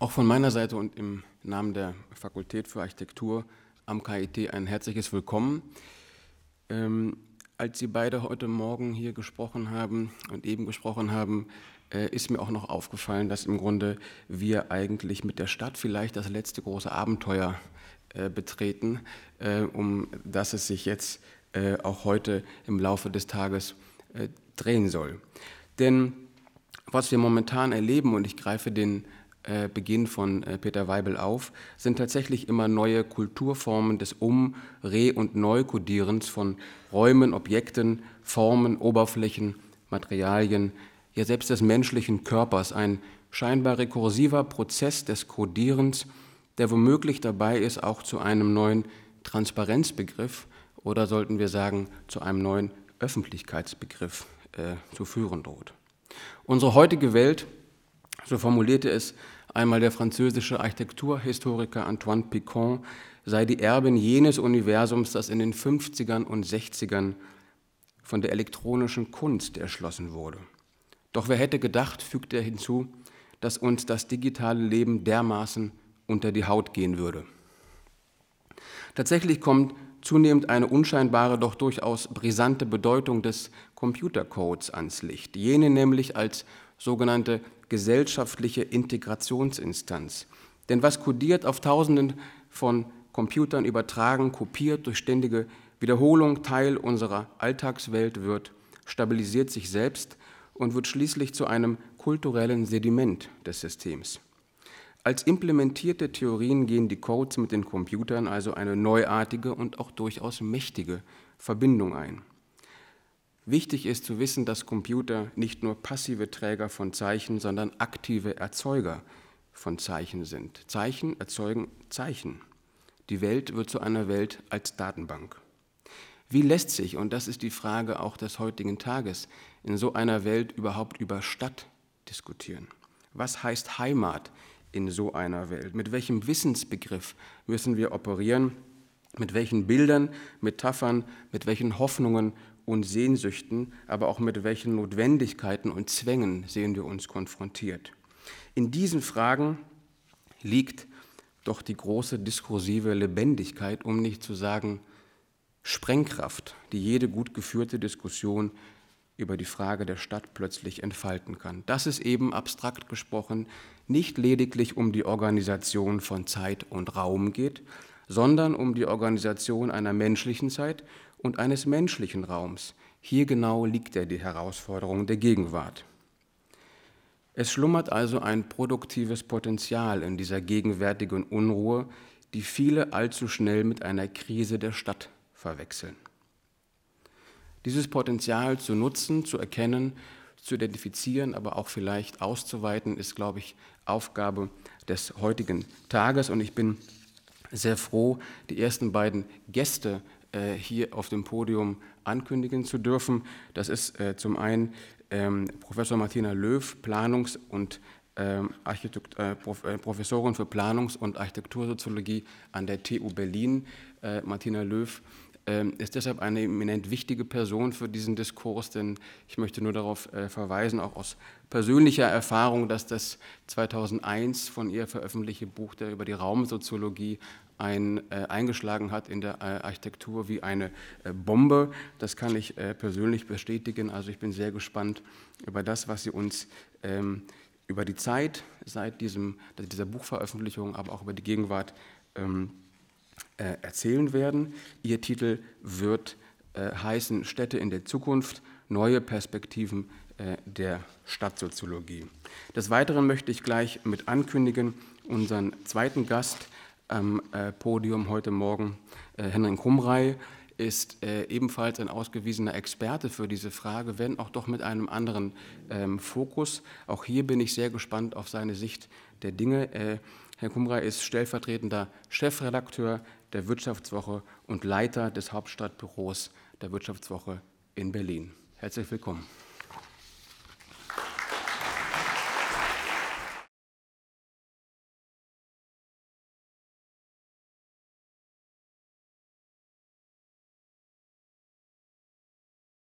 Auch von meiner Seite und im Namen der Fakultät für Architektur am KIT ein herzliches Willkommen. Ähm, als Sie beide heute Morgen hier gesprochen haben und eben gesprochen haben, äh, ist mir auch noch aufgefallen, dass im Grunde wir eigentlich mit der Stadt vielleicht das letzte große Abenteuer äh, betreten, äh, um das es sich jetzt äh, auch heute im Laufe des Tages äh, drehen soll. Denn was wir momentan erleben, und ich greife den äh, Beginn von äh, Peter Weibel auf, sind tatsächlich immer neue Kulturformen des Um-, Re- und Neukodierens von Räumen, Objekten, Formen, Oberflächen, Materialien, ja selbst des menschlichen Körpers, ein scheinbar rekursiver Prozess des Kodierens, der womöglich dabei ist, auch zu einem neuen Transparenzbegriff oder sollten wir sagen, zu einem neuen Öffentlichkeitsbegriff äh, zu führen droht. Unsere heutige Welt, so formulierte es Einmal der französische Architekturhistoriker Antoine Picon sei die Erbin jenes Universums, das in den 50ern und 60ern von der elektronischen Kunst erschlossen wurde. Doch wer hätte gedacht, fügt er hinzu, dass uns das digitale Leben dermaßen unter die Haut gehen würde. Tatsächlich kommt zunehmend eine unscheinbare, doch durchaus brisante Bedeutung des Computercodes ans Licht, jene nämlich als sogenannte gesellschaftliche Integrationsinstanz. Denn was kodiert auf Tausenden von Computern übertragen, kopiert durch ständige Wiederholung Teil unserer Alltagswelt wird, stabilisiert sich selbst und wird schließlich zu einem kulturellen Sediment des Systems. Als implementierte Theorien gehen die Codes mit den Computern also eine neuartige und auch durchaus mächtige Verbindung ein. Wichtig ist zu wissen, dass Computer nicht nur passive Träger von Zeichen, sondern aktive Erzeuger von Zeichen sind. Zeichen erzeugen Zeichen. Die Welt wird zu einer Welt als Datenbank. Wie lässt sich, und das ist die Frage auch des heutigen Tages, in so einer Welt überhaupt über Stadt diskutieren? Was heißt Heimat in so einer Welt? Mit welchem Wissensbegriff müssen wir operieren? Mit welchen Bildern, Metaphern, mit welchen Hoffnungen und Sehnsüchten, aber auch mit welchen Notwendigkeiten und Zwängen sehen wir uns konfrontiert. In diesen Fragen liegt doch die große diskursive Lebendigkeit, um nicht zu sagen Sprengkraft, die jede gut geführte Diskussion über die Frage der Stadt plötzlich entfalten kann. Dass es eben abstrakt gesprochen nicht lediglich um die Organisation von Zeit und Raum geht, sondern um die Organisation einer menschlichen Zeit und eines menschlichen Raums. Hier genau liegt ja die Herausforderung der Gegenwart. Es schlummert also ein produktives Potenzial in dieser gegenwärtigen Unruhe, die viele allzu schnell mit einer Krise der Stadt verwechseln. Dieses Potenzial zu nutzen, zu erkennen, zu identifizieren, aber auch vielleicht auszuweiten, ist, glaube ich, Aufgabe des heutigen Tages. Und ich bin sehr froh, die ersten beiden Gäste hier auf dem Podium ankündigen zu dürfen. Das ist äh, zum einen ähm, Professor Martina Löw, Planungs- und ähm, Architekt, äh, Professorin für Planungs- und Architektursoziologie an der TU Berlin. Martina Löw ähm, ist deshalb eine eminent wichtige Person für diesen Diskurs, denn ich möchte nur darauf verweisen, auch aus persönlicher Erfahrung, dass das 2001 von ihr veröffentlichte Buch der über die Raumsoziologie ein, äh, eingeschlagen hat in der äh, Architektur wie eine äh, Bombe. Das kann ich äh, persönlich bestätigen. Also ich bin sehr gespannt über das, was Sie uns ähm, über die Zeit seit diesem, dieser Buchveröffentlichung, aber auch über die Gegenwart ähm, äh, erzählen werden. Ihr Titel wird heißen Städte in der Zukunft, neue Perspektiven der Stadtsoziologie. Des Weiteren möchte ich gleich mit ankündigen unseren zweiten Gast, am äh, Podium heute Morgen. Äh, Henrik Kumrei ist äh, ebenfalls ein ausgewiesener Experte für diese Frage, wenn auch doch mit einem anderen ähm, Fokus. Auch hier bin ich sehr gespannt auf seine Sicht der Dinge. Herr Kumrei ist stellvertretender Chefredakteur der Wirtschaftswoche und Leiter des Hauptstadtbüros der Wirtschaftswoche in Berlin. Herzlich willkommen.